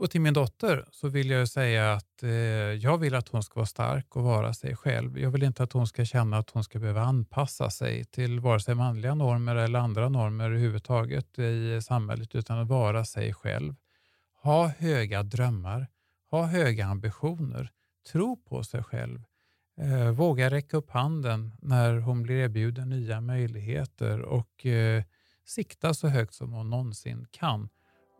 Och till min dotter så vill jag säga att eh, jag vill att hon ska vara stark och vara sig själv. Jag vill inte att hon ska känna att hon ska behöva anpassa sig till vare sig manliga normer eller andra normer överhuvudtaget i samhället, utan att vara sig själv. Ha höga drömmar, ha höga ambitioner, tro på sig själv. Eh, våga räcka upp handen när hon blir erbjuden nya möjligheter och eh, sikta så högt som hon någonsin kan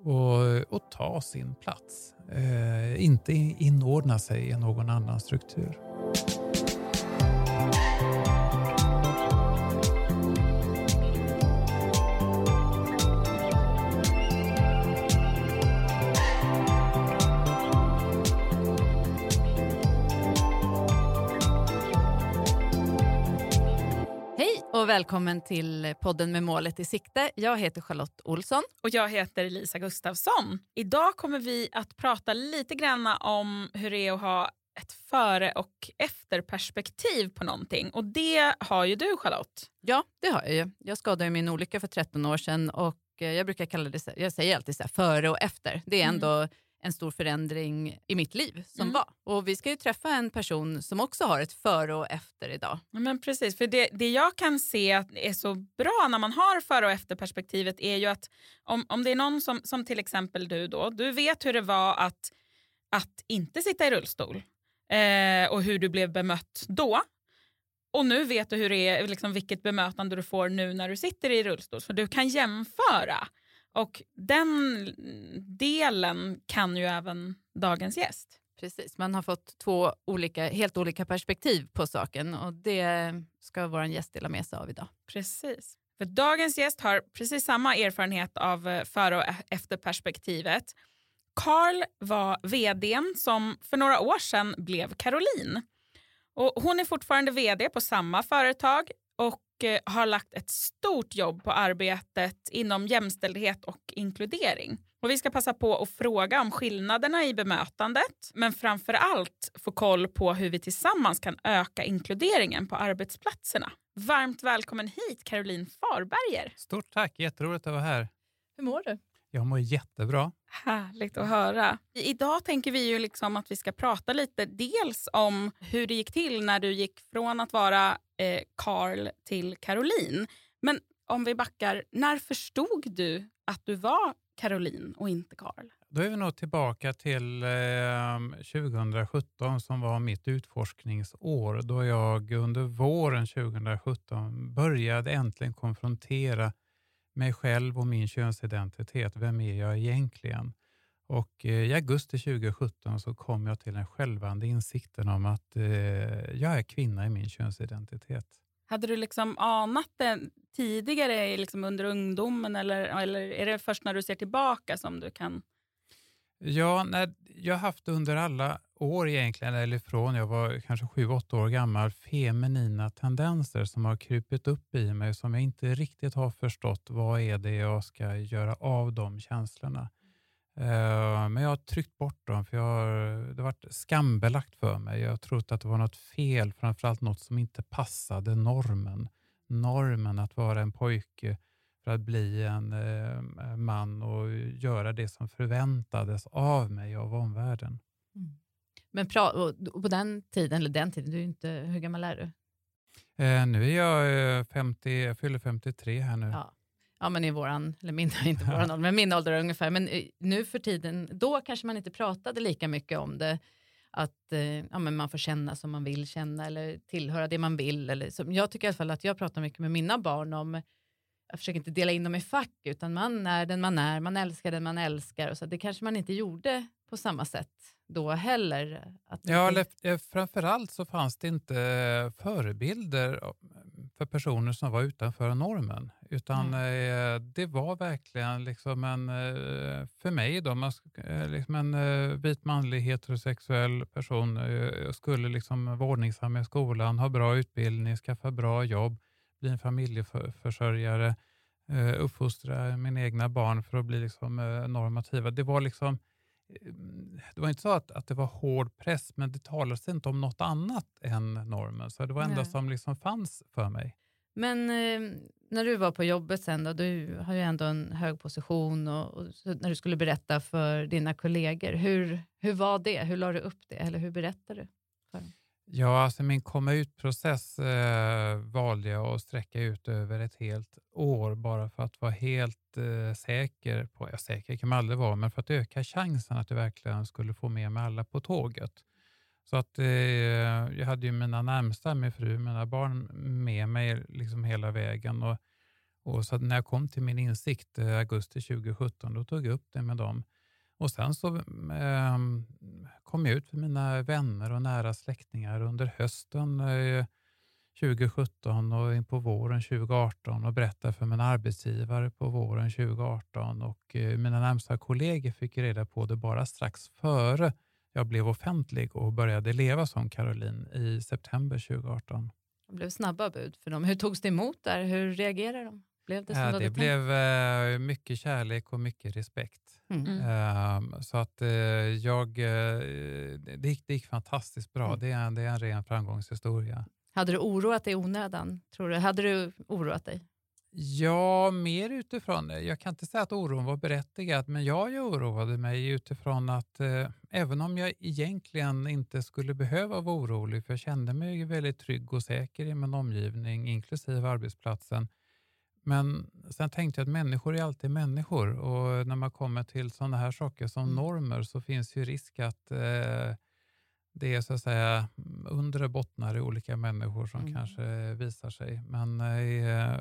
och, och ta sin plats. Eh, inte inordna sig i någon annan struktur. Och välkommen till podden med målet i sikte. Jag heter Charlotte Olsson. Och jag heter Lisa Gustafsson. Idag kommer vi att prata lite grann om hur det är att ha ett före och efterperspektiv på någonting. Och det har ju du Charlotte. Ja, det har jag ju. Jag skadade min olycka för 13 år sedan och eh, jag brukar kalla det, jag säger alltid så här, före och efter. Det är mm. ändå mm en stor förändring i mitt liv som mm. var. Och vi ska ju träffa en person som också har ett före och efter idag. Men precis, för det, det jag kan se är så bra när man har före och efter perspektivet är ju att om, om det är någon som, som till exempel du då, du vet hur det var att, att inte sitta i rullstol eh, och hur du blev bemött då. Och nu vet du hur det är, liksom vilket bemötande du får nu när du sitter i rullstol. Så du kan jämföra. Och den delen kan ju även dagens gäst. Precis, man har fått två olika, helt olika perspektiv på saken och det ska vår gäst dela med sig av idag. Precis. För dagens gäst har precis samma erfarenhet av eh, före och efterperspektivet. Carl var vd som för några år sedan blev Caroline. Och hon är fortfarande vd på samma företag har lagt ett stort jobb på arbetet inom jämställdhet och inkludering. Och vi ska passa på att fråga om skillnaderna i bemötandet men framför allt få koll på hur vi tillsammans kan öka inkluderingen på arbetsplatserna. Varmt välkommen hit Caroline Farberger. Stort tack, jätteroligt att vara här. Hur mår du? Jag mår jättebra. Härligt att höra. Idag tänker vi ju liksom att vi ska prata lite dels om hur det gick till när du gick från att vara eh, Carl till Caroline. Men om vi backar, när förstod du att du var Caroline och inte Carl? Då är vi nog tillbaka till eh, 2017 som var mitt utforskningsår då jag under våren 2017 började äntligen konfrontera mig själv och min könsidentitet. Vem är jag egentligen? Och eh, I augusti 2017 så kom jag till den självande insikten om att eh, jag är kvinna i min könsidentitet. Hade du liksom anat det tidigare liksom under ungdomen eller, eller är det först när du ser tillbaka som du kan... Ja, nej, jag har haft under alla år egentligen, eller från jag var kanske sju, åtta år gammal, feminina tendenser som har krupit upp i mig som jag inte riktigt har förstått vad är det jag ska göra av de känslorna. Uh, men jag har tryckt bort dem för jag har, det har varit skambelagt för mig. Jag har trott att det var något fel, framförallt något som inte passade normen. Normen att vara en pojke för att bli en uh, man och göra det som förväntades av mig av omvärlden. Mm. Men på den tiden, eller den tiden, du är inte, hur gammal är du? Uh, nu är jag 50, jag fyller 53 här nu. Ja ja, men i våran, eller min, inte våran ålder, men min ålder ungefär. Men eh, nu för tiden, då kanske man inte pratade lika mycket om det. Att eh, ja, men man får känna som man vill känna eller tillhöra det man vill. Eller, så, jag tycker i alla fall att jag pratar mycket med mina barn om jag försöker inte dela in dem i fack, utan man är den man är, man älskar den man älskar. Och så. Det kanske man inte gjorde på samma sätt då heller. Att ja, eller, eh, framförallt så fanns det inte förebilder för personer som var utanför normen. Utan mm. det var verkligen liksom en, eh, för mig då, man, eh, liksom en vit manlig heterosexuell person skulle liksom vara ordningsam i skolan, ha bra utbildning, skaffa bra jobb, bli en familjeförsörjare, uppfostra mina egna barn för att bli liksom normativa. Det var liksom det var inte så att, att det var hård press, men det talades inte om något annat än normen. Så det var det enda som liksom fanns för mig. Men eh, när du var på jobbet sen då, du har ju ändå en hög position och, och när du skulle berätta för dina kollegor, hur, hur var det? Hur la du upp det? Eller hur berättade du? Ja, alltså min komma ut-process eh, valde jag att sträcka ut över ett helt år bara för att vara helt eh, säker på, ja säker kan man aldrig vara, men för att öka chansen att jag verkligen skulle få med mig alla på tåget. Så att eh, jag hade ju mina närmsta, min fru, mina barn med mig liksom hela vägen. Och, och så när jag kom till min insikt i augusti 2017, då tog jag upp det med dem. Och sen så eh, kom jag ut för mina vänner och nära släktingar under hösten eh, 2017 och in på våren 2018 och berättade för min arbetsgivare på våren 2018 och eh, mina närmsta kollegor fick reda på det bara strax före jag blev offentlig och började leva som Caroline i september 2018. Det blev snabba bud för dem. Hur togs det emot där? Hur reagerade de? Blev det som Ja, det blev eh, mycket kärlek och mycket respekt. Tänkt? Mm. Ehm, så att eh, jag, eh, det, det, gick, det gick fantastiskt bra. Mm. Det, är en, det är en ren framgångshistoria. Hade du oroat dig i onödan? Tror du? Hade du oroat dig? Ja, mer utifrån, jag kan inte säga att oron var berättigad, men jag oroade mig utifrån att eh, även om jag egentligen inte skulle behöva vara orolig, för jag kände mig väldigt trygg och säker i min omgivning, inklusive arbetsplatsen. Men sen tänkte jag att människor är alltid människor och när man kommer till sådana här saker som Mm. normer så finns ju risk att eh, det är så att säga undre bottnar i olika människor som Mm. kanske visar sig. Men eh,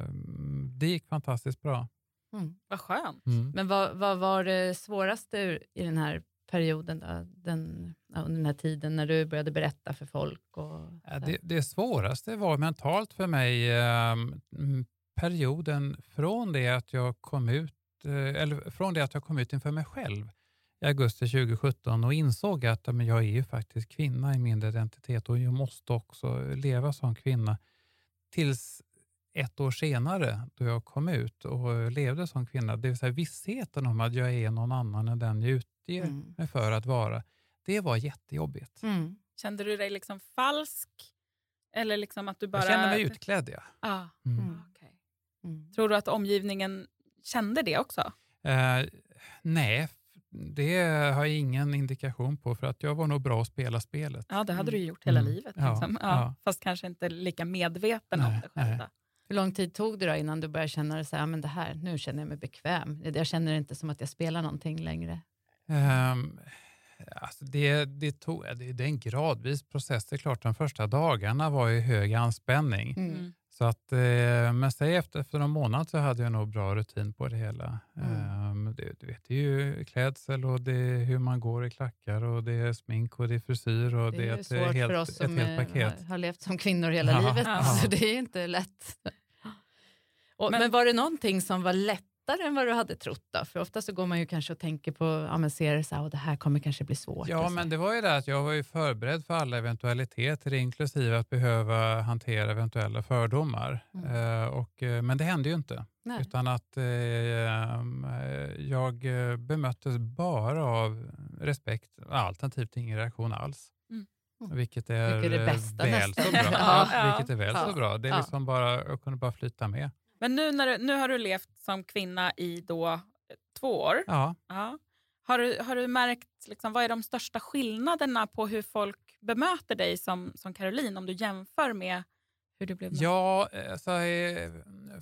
det gick fantastiskt bra. Mm. Vad skönt. Mm. Men vad, vad var det svåraste i den här perioden, då? Den, under den här tiden när du började berätta för folk? Och, Ja, det, det svåraste var mentalt för mig eh, perioden från det att jag kom ut eh, eller från det att jag kom ut inför mig själv i augusti 2017 och insåg att men jag är ju faktiskt kvinna i min identitet och jag måste också leva som kvinna. Tills ett år senare då jag kom ut och levde som kvinna, det vill säga vissheten om att jag är någon annan än den jag utger Mm. mig för att vara. Det var jättejobbigt. Mm. Kände du dig liksom falsk? Eller liksom att du bara... Jag kände mig utklädd. Ja. Ah, Mm. Mm. Mm. Tror du att omgivningen kände det också? Eh, nej, det har jag ingen indikation på för att jag var nog bra att spela spelet. Ja, det hade Mm. du ju gjort hela Mm. livet. Liksom. Ja, ja. Fast kanske inte lika medveten om Nej, det själv. Hur lång tid tog det då innan du började känna så här, men det här, nu känner jag mig bekväm. Jag känner inte som att jag spelar någonting längre. Ehm, alltså det, det, tog, det, det är en gradvis process. Det är klart, de första dagarna var ju hög anspänning. Mm. Så att, eh, men säg efter, efter en månad så hade jag nog bra rutin på det hela. Mm. Ehm, det, du vet, det är ju klädsel och det är hur man går i klackar och det är smink och det är frisyr och Det det är är ju ett, svårt helt, för oss ett som helt eh, paket. har, har levt som kvinnor hela Ja, livet. ja. Så det är inte lätt. Och, men, Men- var det någonting som var lättare än vad du hade trott? Då? För ofta så går man ju kanske och tänker på, ja men ser det så här, och det här kommer kanske bli svårt. Ja, så. men det var ju det att jag var ju förberedd för alla eventualiteter, inklusive att behöva hantera eventuella fördomar. Mm. Eh, och, eh, men det hände ju inte, Nej. utan att eh, eh, jag bemöttes bara av respekt, alternativt ingen reaktion alls. Mm. Mm. Vilket är, Vilket är väl nästan. så bra. Ja. ja, vilket är väl Ja. så bra. Det är liksom bara, jag kunde bara flyta med. Men nu, när du, nu har du levt som kvinna i då eh, två år. Ja. Ja. Har, du, har du märkt, liksom, vad är de största skillnaderna på hur folk bemöter dig som, som Caroline om du jämför med hur du blev bemött? Ja, alltså,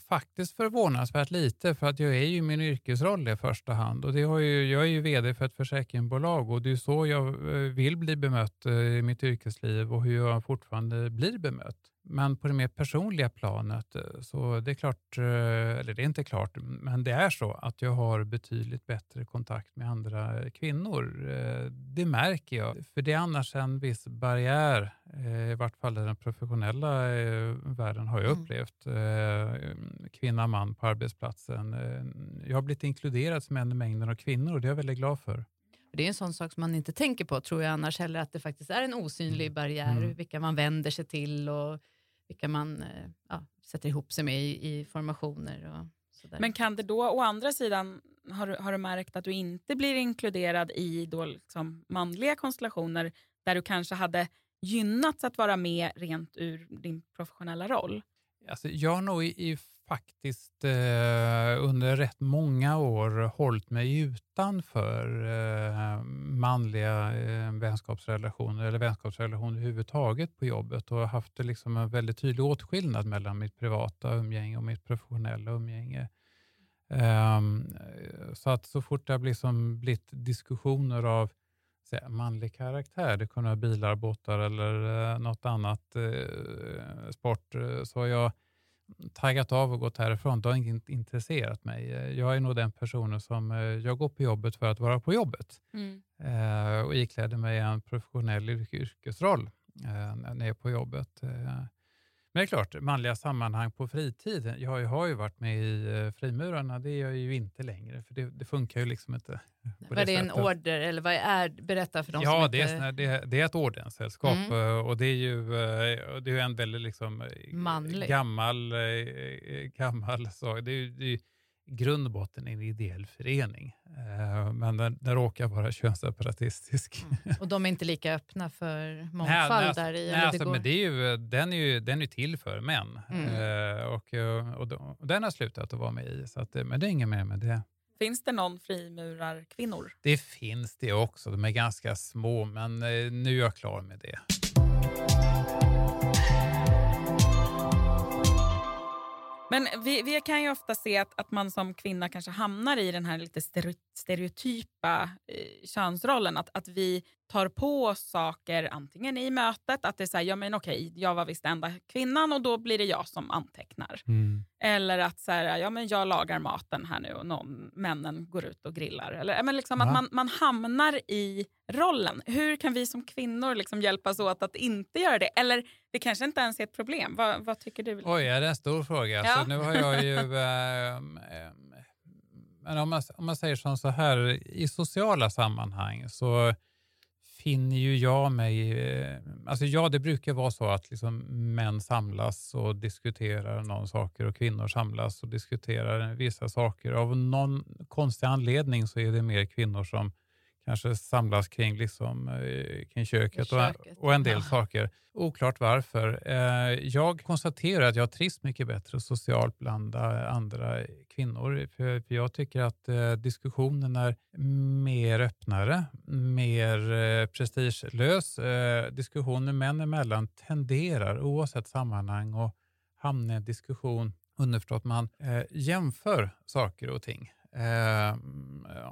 faktiskt förvånansvärt lite för att jag är ju min yrkesroll i första hand. Och det har ju, jag är ju vd för ett försäkringsbolag och det är så jag vill bli bemött i mitt yrkesliv och hur jag fortfarande blir bemött. Men på det mer personliga planet eh, så det är klart, eh, eller det är inte klart, men det är så att jag har betydligt bättre kontakt med andra kvinnor. Eh, Det märker jag, för det är annars en viss barriär, i vart fall i den professionella världen har jag Mm. upplevt. Kvinna, man på arbetsplatsen. Jag har blivit inkluderad som en i mängden av kvinnor och det är jag väldigt glad för. Det är en sån sak som man inte tänker på tror jag annars heller, att det faktiskt är en osynlig Mm. barriär, Mm. vilka man vänder sig till och vilka man eh, ja, sätter ihop sig med i, i formationer. Och sådär. Men kan det då å andra sidan, har, du- har du märkt att du inte blir inkluderad i då liksom manliga konstellationer där du kanske hade gynnats att vara med rent ur din professionella roll? Alltså, jag har nog i, i faktiskt eh, under rätt många år hållit mig utanför eh, manliga eh, vänskapsrelationer eller vänskapsrelationer överhuvudtaget på jobbet och haft liksom en väldigt tydlig åtskillnad mellan mitt privata umgänge och mitt professionella umgänge. Um, så att så fort det har liksom blivit diskussioner av säga, manlig karaktär, det kunde vara bilar, båtar eller uh, något annat uh, sport, uh, så har jag taggat av och gått härifrån. Det har inte intresserat mig. Jag är nog den personen som jag går på jobbet för att vara på jobbet mm. och ikläder mig en professionell yrkesroll när jag är på jobbet. Men det är klart, manliga sammanhang på fritiden. Jag har ju varit med i eh, Frimurarna, det är jag ju inte längre, för det, det funkar ju liksom inte. Var det, det en order, eller vad är Berätta för de ja, som det inte... Ja, det, det, är ett ordenssällskap mm. Eh, och det är ju det är en väldigt liksom Manlig. gammal, gammal sak. Det är, det är grund och botten en ideell förening, eh, men den, den råkar vara könsseparatistisk. Mm. Och de är inte lika öppna för mångfald nej, där i? Nej, alltså, men det är ju, den, är ju, den är till för män mm. eh, och, och, och, den har slutat att vara med i, så att, men det är inget mer med det. Finns det någon frimurarkvinnor? Det finns det också. De är ganska små, men eh, nu är jag klar med det. Men vi, vi, kan ju ofta se att, att man som kvinna kanske hamnar i den här lite stereotypa eh, könsrollen. Att, att vi tar på saker antingen i mötet, att det är så här, ja men okej, jag var visst enda kvinnan och då blir det jag som antecknar. Mm. Eller att så här, ja men jag lagar maten här nu och någon, männen går ut och grillar. Eller men liksom att man, man hamnar i rollen. Hur kan vi som kvinnor liksom hjälpas åt att inte göra det? Eller det kanske inte ens är ett problem. Vad, vad tycker du? Oj, är det en stor fråga. Ja. Så nu har jag ju... Äh, men om man, om man säger som så här, i sociala sammanhang så hinner ju jag mig... Eh, alltså ja, det brukar vara så att liksom män samlas och diskuterar någon saker och kvinnor samlas och diskuterar vissa saker. Av någon konstig anledning så är det mer kvinnor som kanske samlas kring, liksom, eh, kring köket, och, och, en del ja. saker. Oklart varför. Eh, jag konstaterar att jag trivs mycket bättre socialt bland andra kvinnor. För, jag tycker att eh, diskussionen är mer öppnare, mer prestigelös. Diskussioner män emellan tenderar, oavsett sammanhang, att hamna i en diskussion underförstått man jämför saker och ting eh,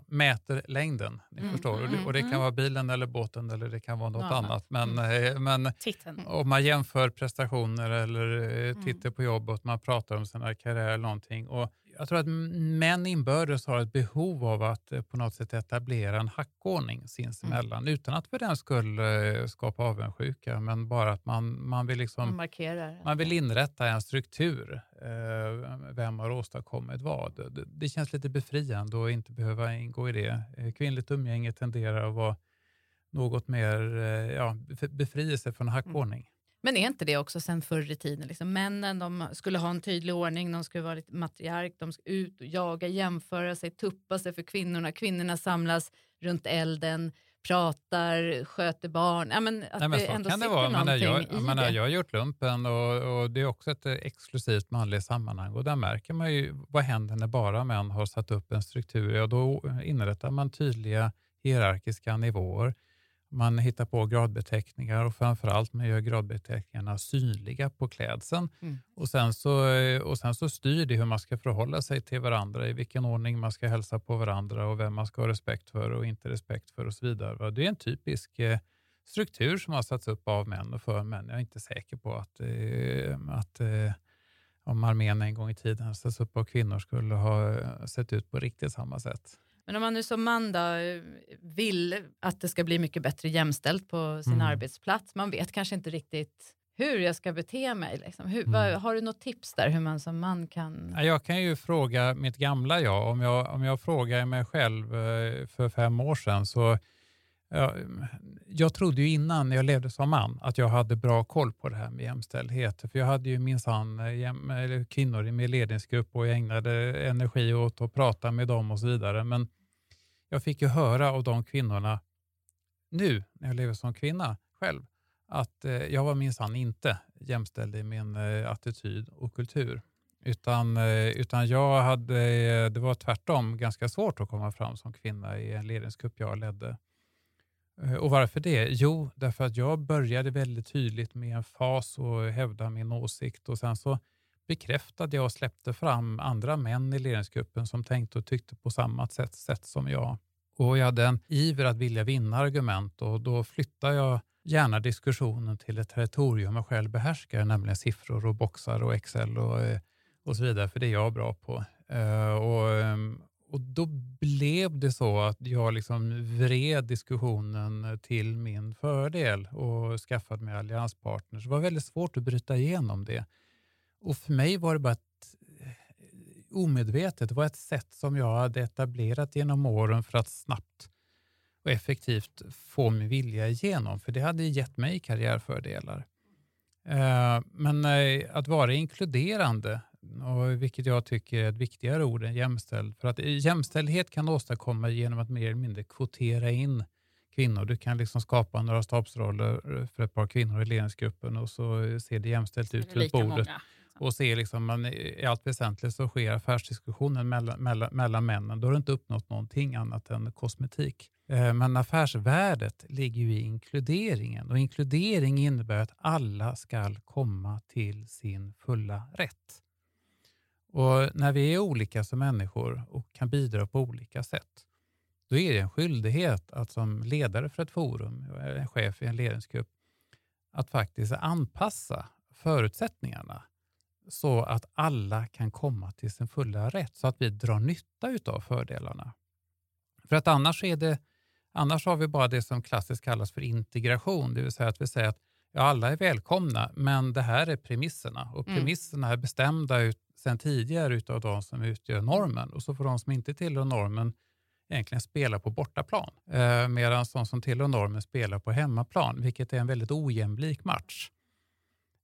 mäter längden. Ni mm, förstår. Mm, och, det, och, det, kan mm. vara bilen eller båten eller det kan vara något ja, annat. Men, mm. men om man jämför prestationer eller eh, mm. tittar på jobbet, man pratar om sina karriär eller någonting. Och jag tror att män inbördes har ett behov av att eh, på något sätt etablera en hackordning sinsemellan mm. utan att för den skull eh, skapa avundsjuka, men bara att man, man, vill, liksom, man, man vill inrätta en struktur. Eh, vem har åstadkommit vad? Det, det känns lite befriande att inte behöva ingå i det. Kvinnligt umgänge tenderar att vara något mer ja, befrielse från mm. Men är inte det också sen förr i tiden? Liksom, männen de skulle ha en tydlig ordning, de skulle vara lite matriark, de ska ut och jaga, jämföra sig, tuppa sig för kvinnorna. Kvinnorna samlas runt elden, pratar, sköter barn. Ja, men att Nej, men det ändå kan det vara. Men jag, i men jag har gjort lumpen och, och, det är också ett exklusivt manligt sammanhang och där märker man ju vad händer när bara män har satt upp en struktur. Ja, då inrättar man tydliga hierarkiska nivåer man hittar på gradbeteckningar och framförallt man gör gradbeteckningarna synliga på klädseln. Mm. Och, sen så, och sen så styr det hur man ska förhålla sig till varandra, i vilken ordning man ska hälsa på varandra och vem man ska ha respekt för och inte respekt för och så vidare. Det är en typisk eh, struktur som har satts upp av män och för män. Jag är inte säker på att, eh, att eh, om armén en gång i tiden satts upp av kvinnor skulle ha sett ut på riktigt samma sätt. Men om man nu som man då vill att det ska bli mycket bättre jämställt på sin mm. arbetsplats, man vet kanske inte riktigt hur jag ska bete mig. Liksom. Hur, mm. vad, har du något tips där hur man som man kan... Jag kan ju fråga mitt gamla jag. Om jag, om jag frågar mig själv eh, för fem år sedan så jag, jag trodde ju innan jag levde som man att jag hade bra koll på det här med jämställdhet. För jag hade ju minsann eh, kvinnor i min ledningsgrupp och jag ägnade energi åt att prata med dem och så vidare. Men jag fick ju höra av de kvinnorna nu när jag lever som kvinna själv att eh, jag var minsann inte jämställd i min eh, attityd och kultur. Utan, utan jag hade, det var tvärtom ganska svårt att komma fram som kvinna i en ledningsgrupp jag ledde. Eh, och varför det? Jo, därför att jag började väldigt tydligt med en fas och hävda min åsikt och sen så bekräftade jag och släppte fram andra män i ledningsgruppen som tänkte och tyckte på samma sätt, sätt som jag. Och jag hade en iver att vilja vinna argument och då flyttade jag gärna diskussionen till ett territorium jag själv behärskar, nämligen siffror och boxar och Excel och, eh, och så vidare, för det är jag bra på. Eh, och, ehm, och Då blev det så att jag liksom vred diskussionen till min fördel och skaffade mig allianspartners. Det var väldigt svårt att bryta igenom det. Och för mig var det bara ett, eh, omedvetet, det var ett sätt som jag hade etablerat genom åren för att snabbt och effektivt få min vilja igenom, för det hade gett mig karriärfördelar. Eh, men eh, att vara inkluderande, och vilket jag tycker är ett viktigare ord än jämställd, för att jämställdhet kan åstadkomma genom att mer eller mindre kvotera in kvinnor. Du kan liksom skapa några stabsroller för ett par kvinnor i ledningsgruppen och så ser det jämställt ut runt bordet. Många och ser liksom, man, i allt väsentligt så sker affärsdiskussionen mellan, mellan, mellan männen. Då har du inte uppnått någonting annat än kosmetik. Eh, men affärsvärdet ligger ju i inkluderingen och inkludering innebär att alla ska komma till sin fulla rätt. Och När vi är olika som människor och kan bidra på olika sätt, då är det en skyldighet att som ledare för ett forum, en chef i en ledningsgrupp, att faktiskt anpassa förutsättningarna så att alla kan komma till sin fulla rätt, så att vi drar nytta av fördelarna. För att annars, är det, annars har vi bara det som klassiskt kallas för integration, det vill säga att vi säger att ja, alla är välkomna, men det här är premisserna och mm. premisserna är bestämda ut, sedan tidigare av de som utgör normen och så får de som inte tillhör normen egentligen spela på bortaplan, eh, medan de som tillhör normen spelar på hemmaplan, vilket är en väldigt ojämlik match.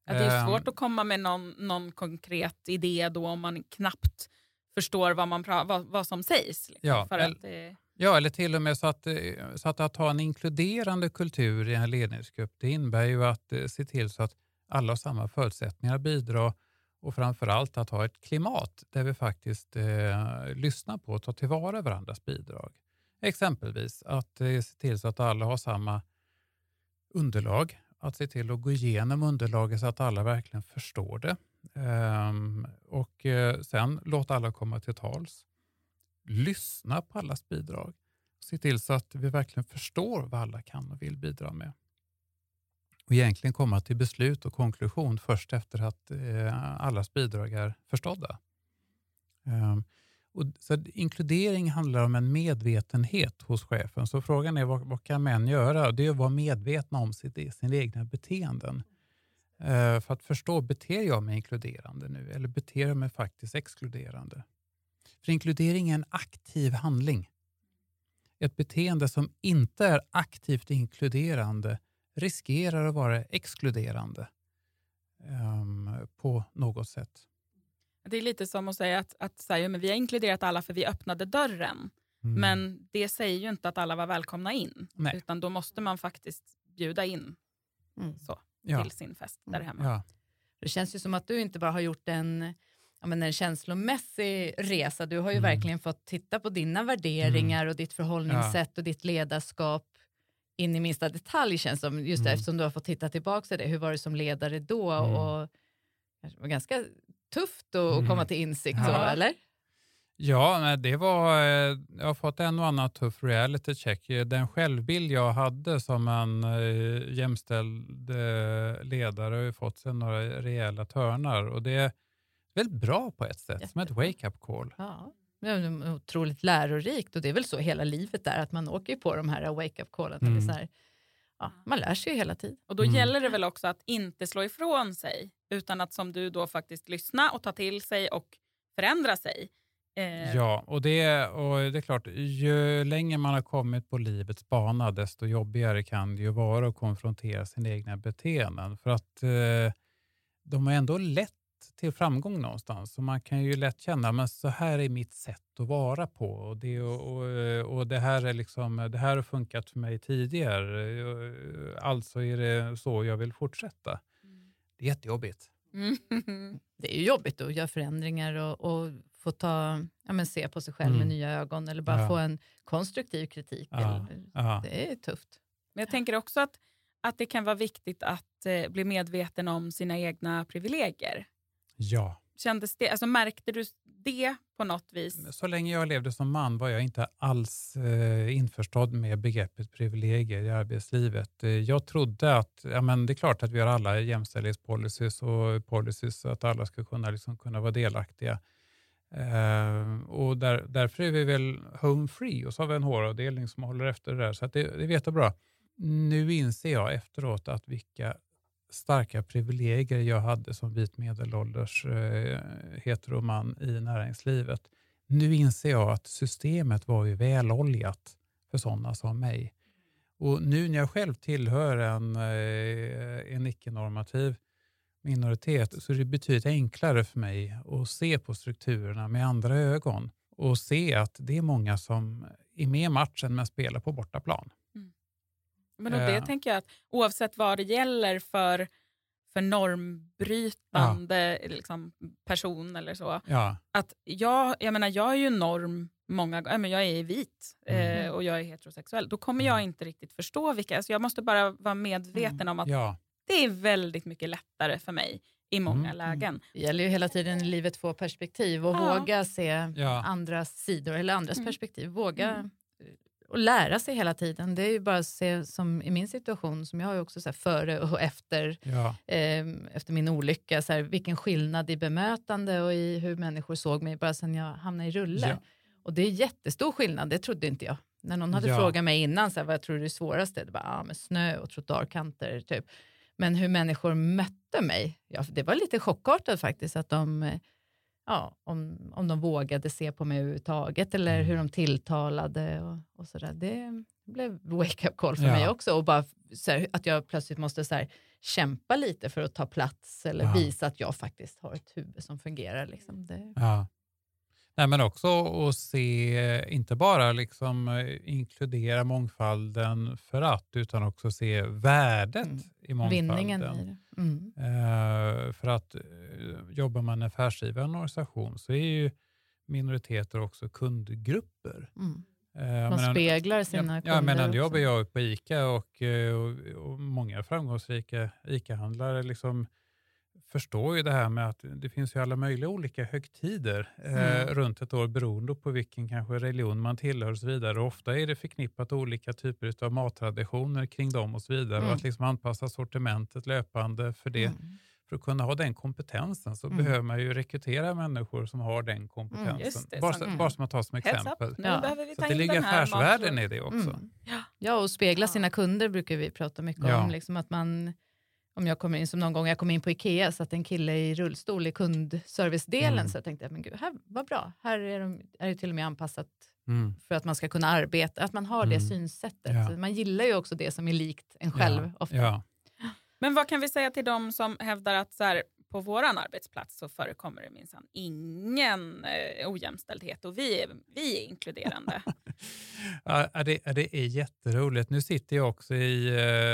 Ja, det är ehm. svårt att komma med någon, någon konkret idé då om man knappt förstår vad, man vad, vad som sägs. Liksom, ja, eller, det... ja, eller till och med så att, eh, så att, att ha en inkluderande kultur i en ledningsgrupp, det innebär ju att eh, se till så att alla har samma förutsättningar att bidra och framför allt att ha ett klimat där vi faktiskt eh, lyssnar på och tar tillvara varandras bidrag. Exempelvis att eh, se till så att alla har samma underlag att se till att gå igenom underlaget så att alla verkligen förstår det. eh, och eh, sen låta alla komma till tals. Lyssna på allas bidrag. Se till så att vi verkligen förstår vad alla kan och vill bidra med. Och egentligen komma till beslut och konklusion först efter att eh, allas bidrag är förstådda. Um, och så inkludering handlar om en medvetenhet hos chefen. Så frågan är vad, vad kan män göra? Det är att vara medvetna om sitt, e-, sina egna beteenden. Uh, för att förstå, beter jag mig inkluderande nu eller beter jag mig faktiskt exkluderande? För inkludering är en aktiv handling. Ett beteende som inte är aktivt inkluderande riskerar att vara exkluderande um, på något sätt. Det är lite som att säga att, att så här, men vi har inkluderat alla för vi öppnade dörren. Mm. Men det säger ju inte att alla var välkomna in. Nej. Utan då måste man faktiskt bjuda in mm. så, ja. till sin fest där hemma. Ja. Det känns ju som att du inte bara har gjort en, ja, men en känslomässig resa. Du har ju mm. verkligen fått titta på dina värderingar mm. och ditt förhållningssätt ja. och ditt ledarskap in i minsta detalj känns som. Just mm. eftersom du har fått titta tillbaka på det. Hur var det som ledare då? Mm. Och, det var ganska tufft att mm. komma till insikt, ja. så, eller? Ja, det var, eh, jag har fått en och annan tuff reality check. Den självbild jag hade som en eh, jämställd eh, ledare har ju fått sig några rejäla törnar och det är väldigt bra på ett sätt, Jättebra. som ett wake-up call. Ja. Otroligt lärorikt och det är väl så hela livet är, att man åker på de här wake-up callen. Mm. Så här, ja, man lär sig ju hela tiden. Och då mm. gäller det väl också att inte slå ifrån sig utan att som du då faktiskt lyssna och ta till sig och förändra sig. Eh. Ja, och det, och det är klart, ju längre man har kommit på livets bana, desto jobbigare kan det ju vara att konfrontera sina egna beteenden. För att eh, de är ändå lätt till framgång någonstans. Så man kan ju lätt känna, men så här är mitt sätt att vara på. Och det, och, och det, här, är liksom, det här har funkat för mig tidigare. Alltså är det så jag vill fortsätta. Mm. Det är jättejobbigt. Mm. Det är ju jobbigt att göra förändringar och, och få ta, ja, men se på sig själv mm. med nya ögon eller bara ja. få en konstruktiv kritik. Ja. Eller, ja. Det är tufft. Men jag tänker också att, att det kan vara viktigt att eh, bli medveten om sina egna privilegier. Ja. Kändes det, alltså märkte du det på något vis? Så länge jag levde som man var jag inte alls eh, införstådd med begreppet privilegier i arbetslivet. Eh, jag trodde att ja, men det är klart att vi har alla jämställdhetspolicies och policies att alla ska kunna, liksom, kunna vara delaktiga. Uh, och där, därför är vi väl home free och så har vi en HR-avdelning som håller efter det där. Så det, det vet jag bra. Nu inser jag efteråt att vilka starka privilegier jag hade som vit medelålders eh, heteroman i näringslivet. Nu inser jag att systemet var ju väloljat för sådana som mig. Och nu när jag själv tillhör en, eh, en icke-normativ minoritet så är det betydligt enklare för mig att se på strukturerna med andra ögon och se att det är många som är med i matchen men spelar på bortaplan. Mm. Men det uh, tänker jag att oavsett vad det gäller för, för normbrytande ja. liksom, person eller så. Ja. Att jag, jag, menar, jag är ju norm många gånger, jag är vit mm. eh, och jag är heterosexuell. Då kommer mm. jag inte riktigt förstå vilka, alltså jag måste bara vara medveten mm. om att ja. Det är väldigt mycket lättare för mig i många mm. lägen. Det gäller ju hela tiden i livet få perspektiv och ja. våga se ja. andras sidor eller andras mm. perspektiv. Våga mm. Och lära sig hela tiden. Det är ju bara att se som i min situation, som jag har ju också så här, före och efter, ja. eh, efter min olycka, så här, vilken skillnad i bemötande och i hur människor såg mig bara sedan jag hamnade i rulle. Och det är jättestor skillnad, det trodde inte jag. När någon hade frågat mig innan, så här, vad jag tror är det svåraste, det var ah, med snö och trottoarkanter. Typ. Men hur människor mötte mig, ja, det var lite chockartat faktiskt. att de, ja, om, om de vågade se på mig överhuvudtaget eller mm. hur de tilltalade och, och sådär. Det blev wake-up call för ja. mig också. Och bara här, att jag plötsligt måste så här, kämpa lite för att ta plats eller ja. visa att jag faktiskt har ett huvud som fungerar. Liksom. Det... Ja. Nej, men också att se, inte bara liksom eh, inkludera mångfalden för att, utan också se värdet mm. I mångfalden. Vinningen i det. Mm. Uh, för att uh, jobbar man i affärsdriven organisation så är ju minoriteter också kundgrupper. Mm. Uh, Man speglar sina ja, kunder. Ja, men jobbar jag på ICA och, och, och många framgångsrika ICA-handlare liksom förstår ju det här med att det finns ju alla möjliga olika högtider eh, mm. eh, runt ett år beroende på vilken kanske religion man tillhör och så vidare. Och ofta är det förknippat olika typer av mattraditioner kring dem och så vidare. Mm. Och att liksom anpassa sortimentet löpande för det. Mm. För att kunna ha den kompetensen så mm. behöver man ju rekrytera människor som har den kompetensen. Det, bara, bara som att ta som exempel. Ja. Så det ligger affärsvärden i det också. Mm. Ja, och spegla sina kunder brukar vi prata mycket ja. om. Liksom att man om jag kommer in, som någon gång jag kom in på Ikea, så att en kille i rullstol i kundservicedelen, mm. så jag tänkte men gud, här, vad bra, här är, de, är det till och med anpassat mm. för att man ska kunna arbeta, att man har det mm. synsättet. Ja. man gillar ju också det som är likt en själv ja. ofta. Ja. Men vad kan vi säga till de som hävdar att så här, på vår arbetsplats så förekommer det minsann ingen eh, ojämställdhet och vi är, vi är inkluderande. ja, det, det är jätteroligt. Nu sitter jag också i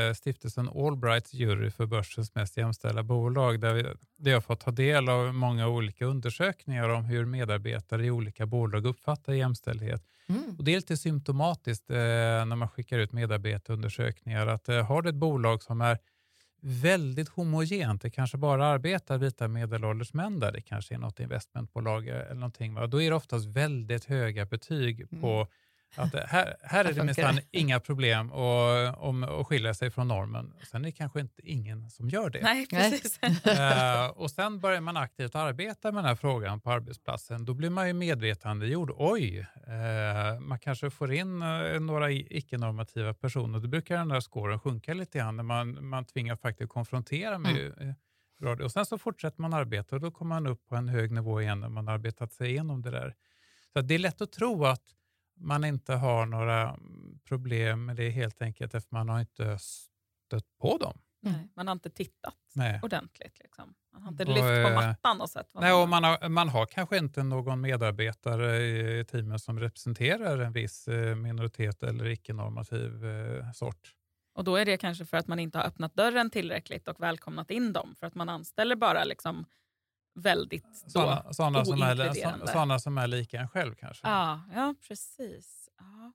eh, stiftelsen Allbrights jury för börsens mest jämställda bolag där, vi, där jag får ta del av många olika undersökningar om hur medarbetare i olika bolag uppfattar jämställdhet. Mm. Och det är lite symptomatiskt eh, när man skickar ut medarbetarundersökningar att eh, har du ett bolag som är väldigt homogent. Det kanske bara arbetar vita medelålders män där. Det kanske är något investmentbolag eller någonting. Va? Då är det oftast väldigt höga betyg mm. på att här, här är det nästan inga problem att, om, att skilja sig från normen. Sen är det kanske inte ingen som gör det. Nej, precis. uh, och sen börjar man aktivt arbeta med den här frågan på arbetsplatsen. Då blir man ju medvetandegjord. Oj, uh, man kanske får in uh, några icke-normativa personer. Då brukar den där skåren sjunka lite grann när man, man tvingar faktiskt konfrontera med mm. Radio. Och sen så fortsätter man arbeta och då kommer man upp på en hög nivå igen när man arbetat sig igenom det där. Så det är lätt att tro att man inte har några problem med det helt enkelt eftersom man har inte stött på dem. Nej, man har inte tittat Nej. ordentligt. Liksom. Man har inte Och, lyft på eh, mattan och sett vad Nej, man och man, har, man har kanske inte någon medarbetare i teamet som representerar en viss eh, minoritet eller icke-normativ eh, sort. Och då är det kanske för att man inte har öppnat dörren tillräckligt och välkomnat in dem. För att man anställer bara liksom väldigt Sådana, sådana, som är, sådana som är lika en själv kanske. Ja, ja precis. Ja.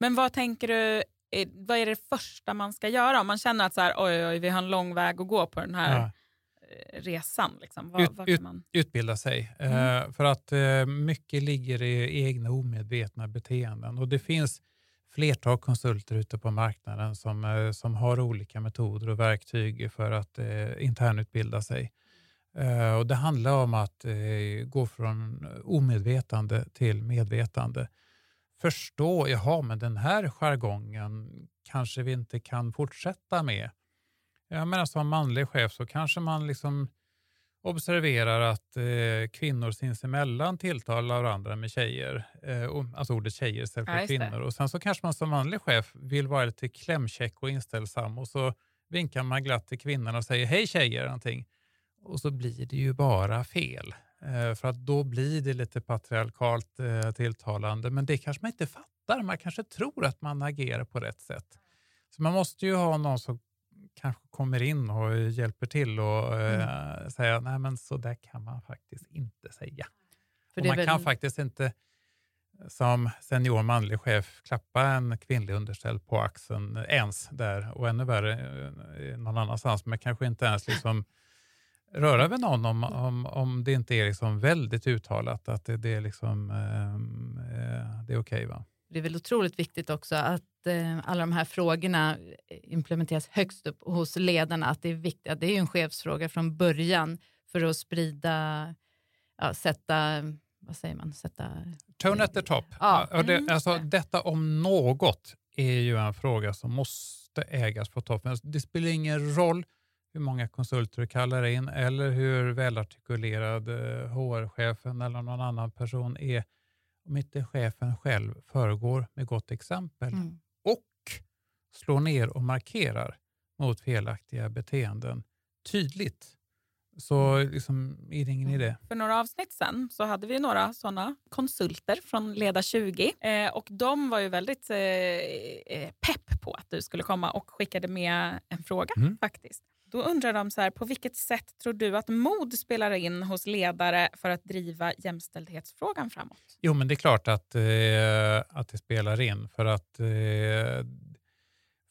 Men vad tänker du, eh, vad är det första man ska göra om man känner att så här, oj, oj, vi har en lång väg att gå på den här Ja. eh, resan? Liksom. Vad, Ut- vad man... Utbilda sig. Mm. Eh, för att eh, mycket ligger i egna omedvetna beteenden. Och det finns flertal konsulter ute på marknaden som, eh, som har olika metoder och verktyg för att eh, internutbilda sig. Eh, och det handlar om att eh, gå från omedvetande till medvetande. Förstå, jaha, men den här jargongen kanske vi inte kan fortsätta med. Jag menar som manlig chef så kanske man liksom observerar att eh, kvinnor sinsemellan tilltalar varandra med tjejer. Eh, och, alltså ordet tjejer istället Ja, för det. kvinnor. Och sen så kanske man som manlig chef vill vara lite klämkäck och inställsam och så vinkar man glatt till kvinnorna och säger hej tjejer någonting. Och så blir det ju bara fel. Eh, för att då blir det lite patriarkalt eh, tilltalande. Men det kanske man inte fattar. Man kanske tror att man agerar på rätt sätt. Så man måste ju ha någon som kanske kommer in och hjälper till och eh, säga nej men så där kan man faktiskt inte säga. Man väl- kan faktiskt inte som senior manlig chef klappa en kvinnlig underställd på axeln ens där och ännu värre någon annanstans. Men kanske inte ens liksom röra vid någon om, om, om det inte är liksom väldigt uttalat att det, det är, liksom, ehm, eh, det är okej. va? Det är väl otroligt viktigt också att eh, alla de här frågorna implementeras högst upp hos ledarna. Att det är viktigt, det är ju en chefsfråga från början för att sprida, ja, sätta, vad säger man, sätta... Tone at the top. Ja. Ja, det, Mm. alltså, detta om något är ju en fråga som måste ägas på toppen. Det spelar ingen roll hur många konsulter du kallar in eller hur välartikulerad eh, HR-chefen eller någon annan person är. Om inte chefen själv föregår med gott exempel Mm. och slår ner och markerar mot felaktiga beteenden tydligt så liksom är det ingen idé. För några avsnitt sen så hade vi några såna konsulter från Leda 20 eh, och de var ju väldigt eh, eh, pepp på att du skulle komma och skickade med en fråga Mm. faktiskt. Då undrar de så här, på vilket sätt tror du att mod spelar in hos ledare för att driva jämställdhetsfrågan framåt? Jo, men det är klart att, eh, att det spelar in. För att eh,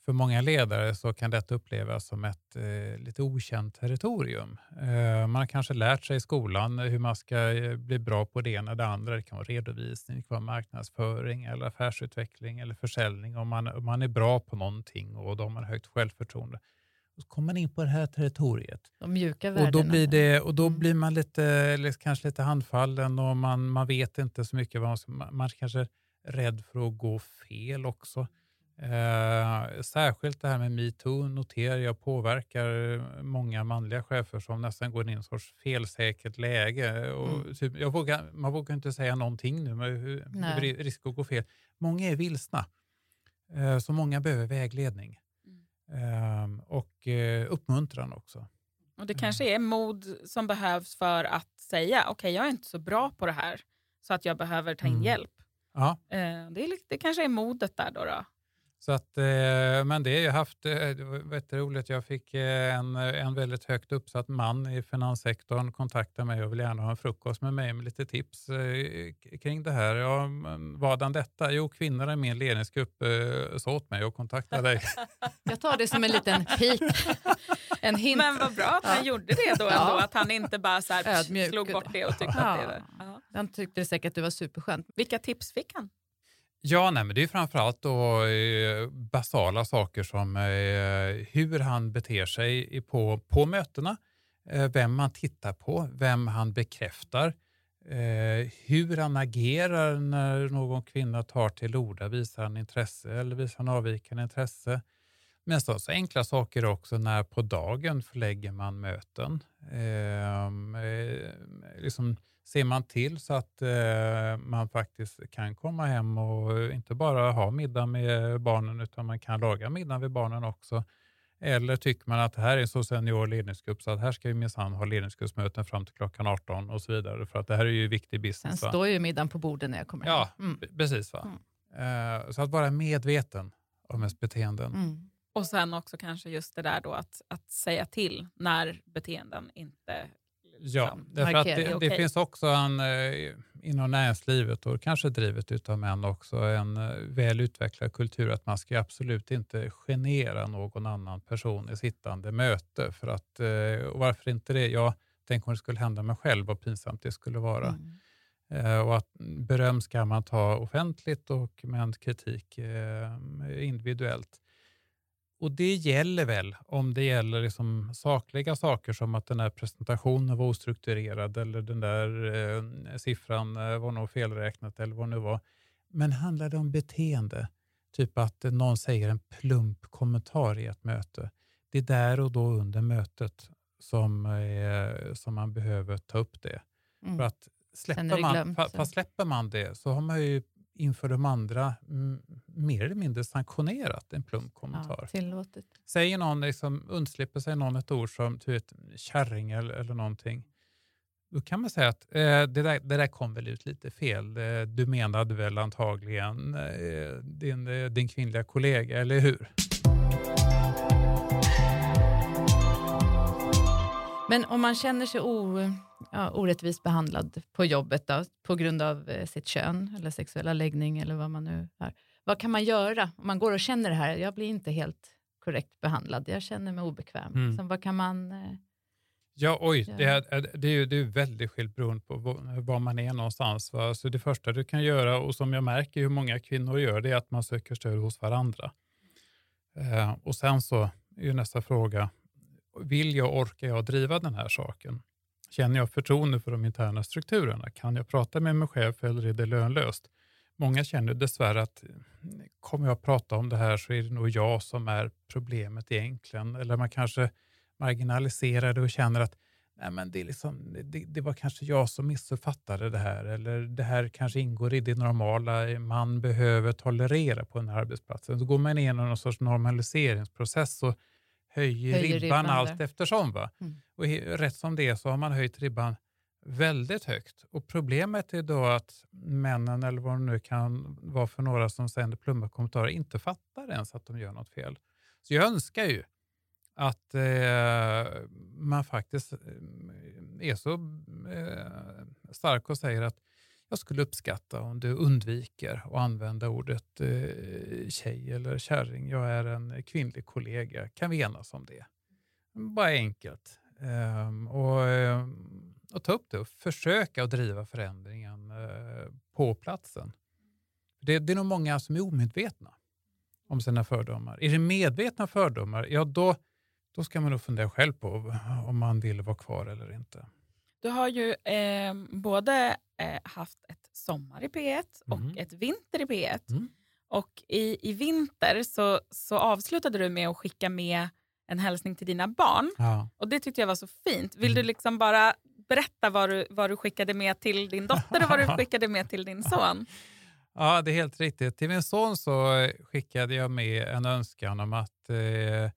för många ledare så kan detta upplevas som ett eh, lite okänt territorium. Eh, man har kanske lärt sig i skolan hur man ska eh, bli bra på det ena och det andra. Det kan vara redovisning, det kan vara marknadsföring eller affärsutveckling eller försäljning. Om man, om man är bra på någonting och då har man högt självförtroende. Och så kommer man in på det här territoriet. De mjuka värdena. Och då blir, det, och då Mm. blir man lite, kanske lite handfallen och man, man vet inte så mycket. Vad man, ska, man kanske är rädd för att gå fel också. Eh, särskilt det här med metoo noterar jag påverkar många manliga chefer som nästan går in i en sorts felsäkert läge. Och Mm. typ, jag vågar, man vågar inte säga någonting nu med är risk att gå fel. Många är vilsna, eh, så många behöver vägledning. Eh, och eh, uppmuntran också. Och Det kanske är mod som behövs för att säga okej, jag är inte så bra på det här så att jag behöver ta in Mm. hjälp. Ja. Eh, det, är, det kanske är modet där då. då. Så att, eh, men det har jag haft, eh, det var väldigt roligt, jag fick eh, en, en väldigt högt uppsatt man i finanssektorn kontakta mig och vill gärna ha en frukost med mig med lite tips kring det här. Ja, vadan detta? Jo, kvinnor i min ledningsgrupp sa åt mig att kontakta dig. Jag tar det som en liten pik. En hint. Men vad bra att han Ja. gjorde det då ändå. Ja. Att han inte bara så här, Ödmjuk. slog bort det och tyckte Ja. att det var... Ja. Han tyckte säkert att det var superskönt. Vilka tips fick han? Ja, nej, men det är framförallt då, eh, basala saker som eh, hur han beter sig på, på mötena, eh, vem man tittar på, vem han bekräftar, eh, hur han agerar när någon kvinna tar till orda, visar han intresse eller visar han avvikande intresse. Men så, så enkla saker också, när på dagen förlägger man möten. Ehm, eh, liksom, ser man till så att eh, man faktiskt kan komma hem och inte bara ha middag med barnen utan man kan laga middag med barnen också. Eller tycker man att det här är så senior ledningsgrupp så att här ska vi minsann ha ledningsgruppsmöten fram till klockan 18 och så vidare. För att det här är ju viktig business. Sen står ju middagen på bordet när jag kommer Ja, hem. Mm. b- precis. Va? Eh, så att vara medveten om ens beteenden. Mm. Och sen också kanske just det där då att, att säga till när beteenden inte Ja, liksom därför att det, det finns också en, eh, inom näringslivet och kanske drivet utav män också, en eh, väl utvecklad kultur att man ska absolut inte genera någon annan person i sittande möte. För att, eh, och varför inte det? Ja, tänk om det skulle hända mig själv, vad pinsamt det skulle vara. Mm. Och att beröm ska man ta offentligt och men kritik individuellt. Och det gäller väl om det gäller liksom sakliga saker som att den här presentationen var ostrukturerad eller den där eh, siffran eh, var nog felräknat eller vad det nu var. Men handlar det om beteende, typ att någon säger en plump kommentar i ett möte, det är där och då under mötet som, eh, som man behöver ta upp det. Mm. För att släpper det man, glömt, fa- fast släpper man det så har man ju inför de andra mer eller mindre sanktionerat en plump kommentar. Ja, tillåtet. Säger någon, liksom, undslipper sig någon ett ord som vet, kärring eller, eller någonting, då kan man säga att eh, det, där, det där kom väl ut lite fel. Eh, du menade väl antagligen eh, din, eh, din kvinnliga kollega, eller hur? Men om man känner sig o, ja, orättvist behandlad på jobbet då, på grund av eh, sitt kön eller sexuella läggning eller vad man nu är. Vad kan man göra om man går och känner det här? Jag blir inte helt korrekt behandlad. Jag känner mig obekväm. Mm. Så vad kan man... Eh, Ja, oj, det är, är- det är det är väldigt skilt beroende på var, var man är någonstans. Va? Så det första du kan göra, och som jag märker hur många kvinnor gör, det är att man söker stöd hos varandra. Eh, och sen så är ju nästa fråga, vill jag, orkar jag driva den här saken? Känner jag förtroende för de interna strukturerna? Kan jag prata med mig chef eller är det lönlöst? Många känner dessvärre att kommer jag prata om det här så är det nog jag som är problemet egentligen. Eller man kanske marginaliserar det och känner att Nej, men det, är liksom, det, det var kanske jag som missuppfattade det här. Eller det här kanske ingår i det normala man behöver tolerera på den här arbetsplatsen. Så går man igenom någon sorts normaliseringsprocess och höjer, Höjer ribban, ribban allt där. eftersom. Va? Mm. Och rätt som det är så har man höjt ribban väldigt högt. Och problemet är då att männen, eller vad det nu kan vara för några som sänder plumma kommentarer, inte fattar ens att de gör något fel. Så jag önskar ju att eh, man faktiskt eh, är så eh, stark och säger att jag skulle uppskatta om du undviker att använda ordet eh, tjej eller kärring. Jag är en kvinnlig kollega. Kan vi enas om det? Bara enkelt. Ehm, och, eh, och ta upp det och försöka att driva förändringen eh, på platsen. Det, det är nog många som är omedvetna om sina fördomar. Är det medvetna fördomar, ja då, då ska man nog fundera själv på om man vill vara kvar eller inte. Du har ju eh, både eh, haft ett sommar i P1 och Mhm. ett vinter i P1. Mm. Och i, i vinter så, så avslutade du med att skicka med en hälsning till dina barn. Ja. Och Det tyckte jag var så fint. Vill Mm. du liksom bara berätta vad du, vad du skickade med till din dotter och vad du skickade med till din son? Ja, det är helt riktigt. Till min son så skickade jag med en önskan om att eh,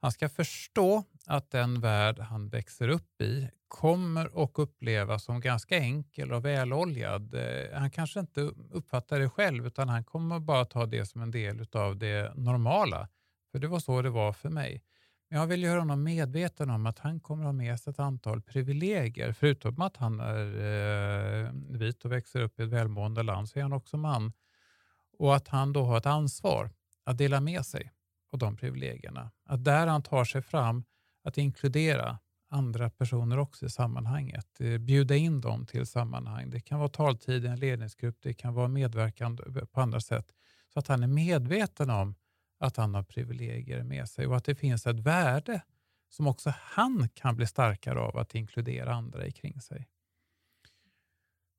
han ska förstå att den värld han växer upp i kommer att upplevas som ganska enkel och väloljad. Eh, han kanske inte uppfattar det själv utan han kommer bara ta det som en del av det normala. För det var så det var för mig. Men jag vill göra honom medveten om att han kommer ha med sig ett antal privilegier. Förutom att han är eh, vit och växer upp i ett välmående land så är han också man. Och att han då har ett ansvar att dela med sig av de privilegierna. Att där han tar sig fram att inkludera andra personer också i sammanhanget. Eh, bjuda in dem till sammanhang. Det kan vara taltid i en ledningsgrupp, det kan vara medverkan på andra sätt. Så att han är medveten om att han har privilegier med sig och att det finns ett värde som också han kan bli starkare av att inkludera andra i kring sig.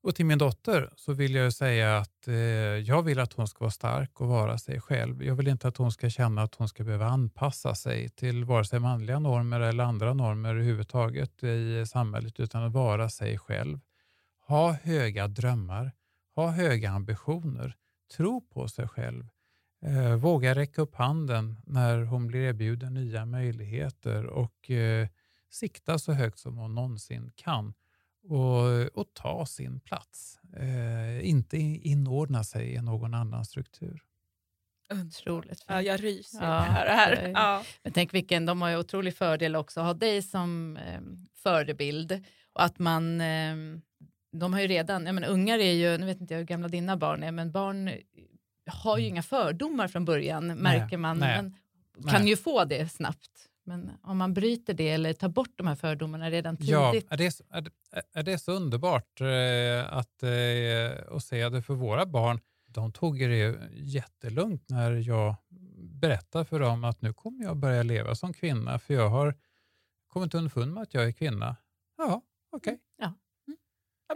Och till min dotter så vill jag säga att eh, jag vill att hon ska vara stark och vara sig själv. Jag vill inte att hon ska känna att hon ska behöva anpassa sig till vare sig manliga normer eller andra normer överhuvudtaget i samhället utan att vara sig själv. Ha höga drömmar, ha höga ambitioner, tro på sig själv. eh, våga räcka upp handen när hon blir erbjuden nya möjligheter och eh, sikta så högt som hon någonsin kan och, och ta sin plats. Eh, inte inordna sig i någon annan struktur. Otroligt Ja, jag ryser ja, det här. Ja. Men tänk vilken, de har ju otrolig fördel också att ha dig som eh, förebild. Och att man, eh, de har ju redan, jag menar, ungar är ju, nu vet inte jag hur gamla dina barn är, men barn har ju mm. inga fördomar från början märker nej, man. Nej, man kan nej. ju få det snabbt. Men om man bryter det eller tar bort de här fördomarna redan tidigt. Ja, är det, är, är det så underbart eh, att, eh, att se det för våra barn. De tog det jättelugnt när jag berättade för dem att nu kommer jag börja leva som kvinna för jag har kommit underfund med att jag är kvinna. Ja, okej. Okay. Ja.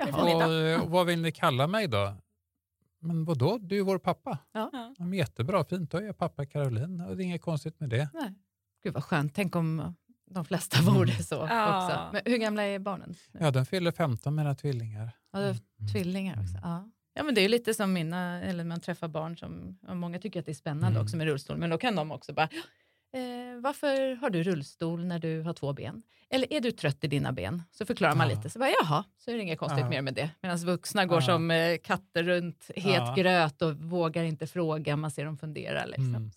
Mm. Och, och, vad vill ni kalla mig då? Men vadå, du är vår pappa. Ja. Ja, jättebra, fint. Då är jag pappa Caroline och det är inget konstigt med det. Nej. Gud vad skönt. Tänk om de flesta mm. vore så ja. också. Men hur gamla är barnen? Ja, de fyller 15 mina tvillingar. Ja, mm. tvillingar också. Ja. Ja, men det är lite som mina, eller man träffar barn som, många tycker att det är spännande mm. också med rullstol, men då kan de också bara, eh, varför har du rullstol när du har två ben? Eller är du trött i dina ben? Så förklarar man lite, så bara, jaha, så är det inget konstigt ja. mer med det. Medan vuxna går ja. som eh, katter runt het ja. gröt och vågar inte fråga, man ser dem fundera. Liksom. Mm.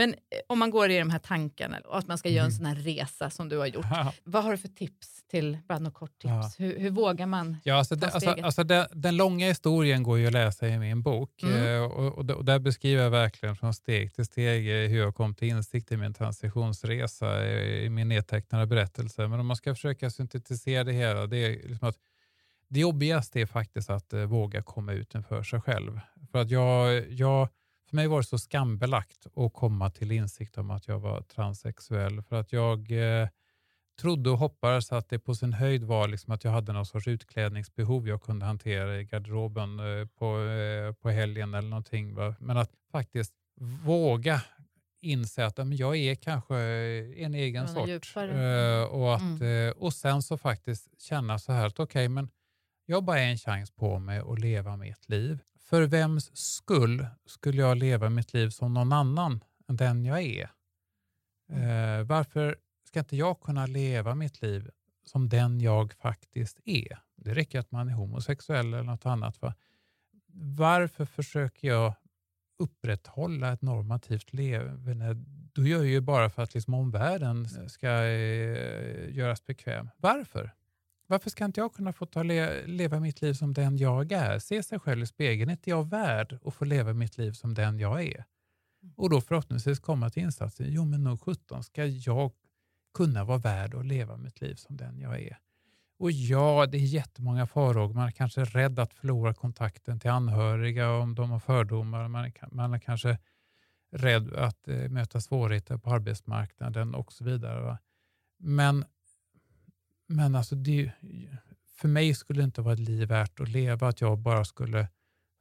Men eh, om man går i de här tankarna och att man ska göra en mm. sån här resa som du har gjort. Vad har du för tips till, bara något kort tips? Ja. Hur, hur, vågar man ja, alltså, det, alltså, alltså det, Den långa historien går ju att läsa i min bok mm. eh, och, och, och, där beskriver jag verkligen från steg till steg eh, hur jag kom till insikt i min transitionsresa i, i min nedtecknade berättelse. Men om man ska försöka syntetisera det hela, det är liksom att det jobbigaste är faktiskt att våga komma ut för sig själv. För att jag, jag för mig var det så skambelagt att komma till insikt om att jag var transsexuell. För att jag eh, trodde och hoppades att det på sin höjd var liksom att jag hade någon sorts utklädningsbehov jag kunde hantera i garderoben eh, på, eh, på helgen eller någonting. Va? Men att faktiskt våga inse att men jag är kanske en egen sort. Eh, och, att, mm. Och sen så faktiskt känna så här att okej, okay, men jag bara en chans på mig att leva mitt liv. För vems skull skulle jag leva mitt liv som någon annan än den jag är? Mm. Eh, varför ska inte jag kunna leva mitt liv som den jag faktiskt är? Det räcker att man är homosexuell eller något annat. Va? Varför försöker jag upprätthålla ett normativt levande? Då gör jag ju bara för att liksom omvärlden ska eh, göras bekväm. Varför? Varför ska inte jag kunna få ta le leva mitt liv som den jag är? Se sig själv i spegeln. Är inte jag värd att få leva mitt liv som den jag är? Och då förhoppningsvis komma till insatsen. Jo, men nog 17 ska jag kunna vara värd att leva mitt liv som den jag är. Och ja, det är jättemånga farhågor. Man är kanske rädd att förlora kontakten till anhöriga om de har fördomar. Man är, man är kanske rädd att eh, möta svårigheter på arbetsmarknaden och så vidare. Va? Men men alltså det, för mig skulle det inte vara ett liv värt att leva att jag bara skulle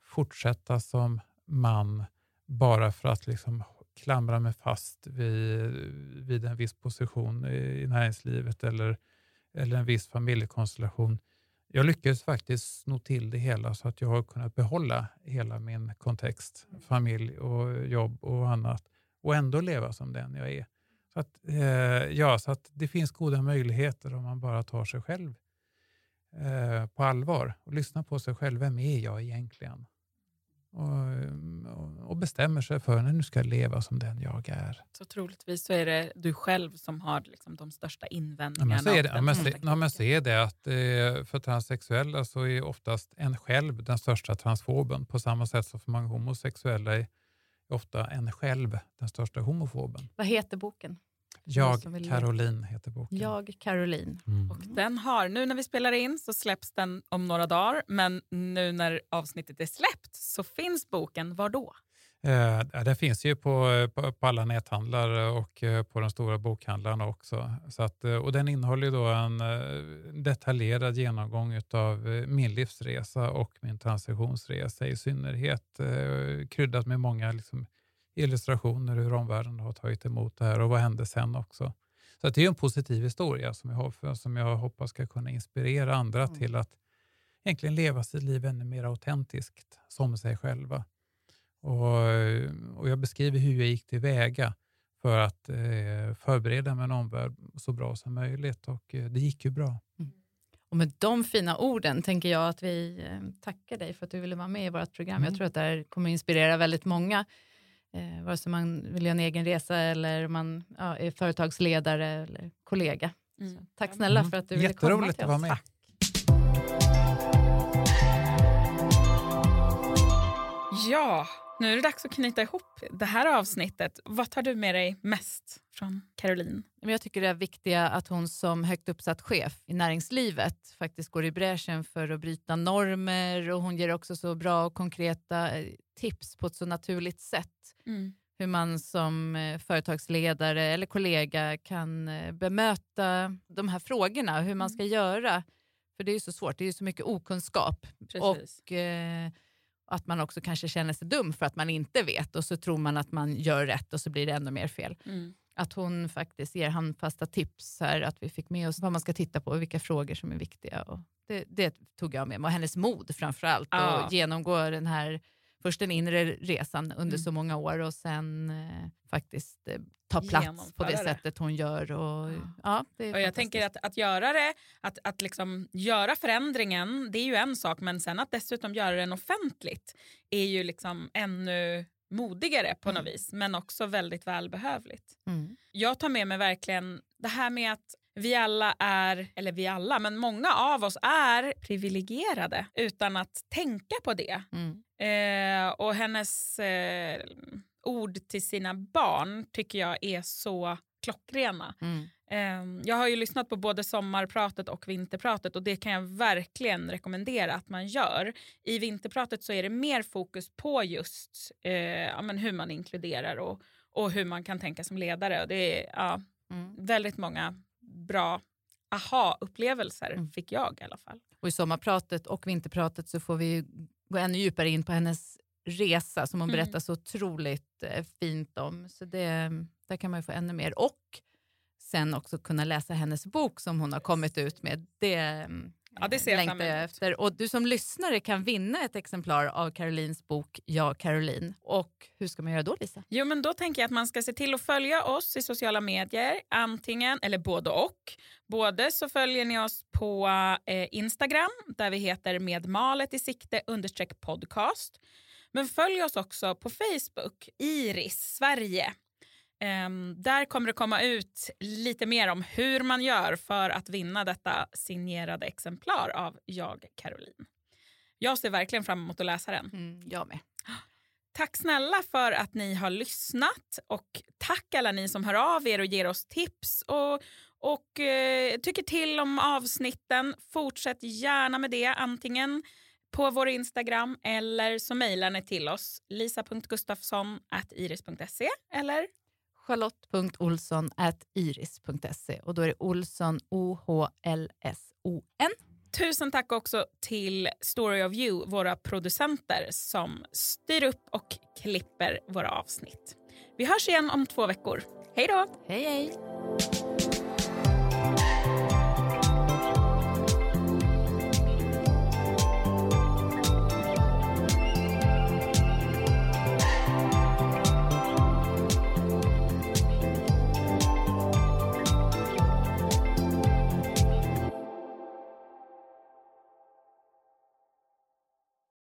fortsätta som man bara för att liksom klamra mig fast vid, vid en viss position i näringslivet eller, eller en viss familjekonstellation. Jag lyckades faktiskt sno till det hela så att jag har kunnat behålla hela min kontext, familj och jobb och annat och ändå leva som den jag är. Så att, eh, ja, så att det finns goda möjligheter om man bara tar sig själv eh, på allvar och lyssnar på sig själv. Vem är jag egentligen? Och, och, bestämmer sig för att nu ska jag leva som den jag är. Så troligtvis så är det du själv som har liksom de största invändningarna. Ja, men så är det, ja, men, så, ja, men så är det att eh, för transsexuella så är oftast en själv den största transfoben på samma sätt som för många homosexuella är ofta en själv den största homofoben. Vad heter boken? Jag, Caroline heter boken. Jag, Caroline. Mm. Och den har, nu när vi spelar in så släpps den om några dagar, men nu när avsnittet är släppt så finns boken var då? Eh, det finns ju på, på, på, alla näthandlar och eh, på de stora bokhandlarna också. Så att, eh, och den innehåller då en eh, detaljerad genomgång av min livsresa och min transitionsresa i synnerhet. Eh, kryddat med många liksom, illustrationer hur omvärlden har tagit emot det här och vad hände sen också. Så det är en positiv historia som jag, har, som jag hoppas ska kunna inspirera andra mm. till att egentligen leva sitt liv ännu mer autentiskt som sig själva Och, och jag beskriver hur jag gick tillväga för att eh, förbereda min omvärld så bra som möjligt och eh, det gick ju bra. Och med de fina orden tänker jag att vi eh, tackar dig för att du ville vara med i vårt program. Mm. Jag tror att det här kommer inspirera väldigt många. Eh, vare sig man vill göra en egen resa eller man ja, är företagsledare eller kollega. Mm. tack snälla mm. för att du ville komma till oss. att vara med. Tack. Ja, nu är det dags att knyta ihop det här avsnittet. Vad tar du med dig mest från Caroline? Jag tycker det är viktiga att hon som högt uppsatt chef i näringslivet faktiskt går i bräschen för att bryta normer och hon ger också så bra och konkreta eh, tips på ett så naturligt sätt. Mm. Hur man som eh, företagsledare eller kollega kan eh, bemöta de här frågorna, hur man mm. ska göra. För det är ju så svårt, det är så mycket okunskap. Precis. Och eh, att man också kanske känner sig dum för att man inte vet och så tror man att man gör rätt och så blir det ännu mer fel. Mm. Att hon faktiskt ger handfasta tips här, att vi fick med oss vad man ska titta på och vilka frågor som är viktiga. Och det, det tog jag med mig och hennes mod framförallt ja. att genomgå den här först den inre resan under mm. så många år och sen eh, faktiskt eh, ta plats på det, det, sättet hon gör. Och, ja. ja och jag tänker att, att göra det, att, att liksom göra förändringen, det är ju en sak, men sen att dessutom göra den offentligt är ju liksom ännu modigare på något mm. vis, men också väldigt välbehövligt. Mm. Jag tar med mig verkligen det här med att vi alla är, eller vi alla, men många av oss är privilegierade utan att tänka på det. Mm. Eh, och hennes eh, ord till sina barn tycker jag är så klockrena. Mm. Eh, jag har ju lyssnat på både sommarpratet och vinterpratet och det kan jag verkligen rekommendera att man gör. I vinterpratet så är det mer fokus på just eh, ja, men hur man inkluderar och, och hur man kan tänka som ledare. Och det är ja, mm. väldigt många bra aha-upplevelser mm. fick jag i alla fall. Och I sommarpratet och vinterpratet så får vi gå ännu djupare in på hennes resa som hon mm. berättar så otroligt eh, fint om. Så det, där kan man få ännu mer. Och sen också kunna läsa hennes bok som hon har kommit ut med. Det, mm, Ja, det ser jag längtar jag efter. Och du som lyssnare kan vinna ett exemplar av Carolines bok Ja, Caroline. Och hur ska man göra då, Lisa? Jo, men då tänker jag att man ska se till att följa oss i sociala medier, antingen, eller både och. Både så följer ni oss på eh, Instagram, där vi heter med malet i sikte understreck podcast. Men följ oss också på Facebook, Iris Sverige. Um, där kommer det komma ut lite mer om hur man gör för att vinna detta signerade exemplar av Jag, Caroline. Jag ser verkligen fram emot att läsa den. Mm, jag med. Tack snälla för att ni har lyssnat och tack alla ni som hör av er och ger oss tips och, och eh, tycker till om avsnitten. Fortsätt gärna med det, antingen på vår Instagram eller så mejlar ni till oss lisa.gustafsson.iris.se eller charlotte.olsson.iris.se och då är det Olsson O-H-L-S-O-N. Tusen tack också till Story of You, våra producenter som styr upp och klipper våra avsnitt. Vi hörs igen om två veckor. Hej då! Hej, hej!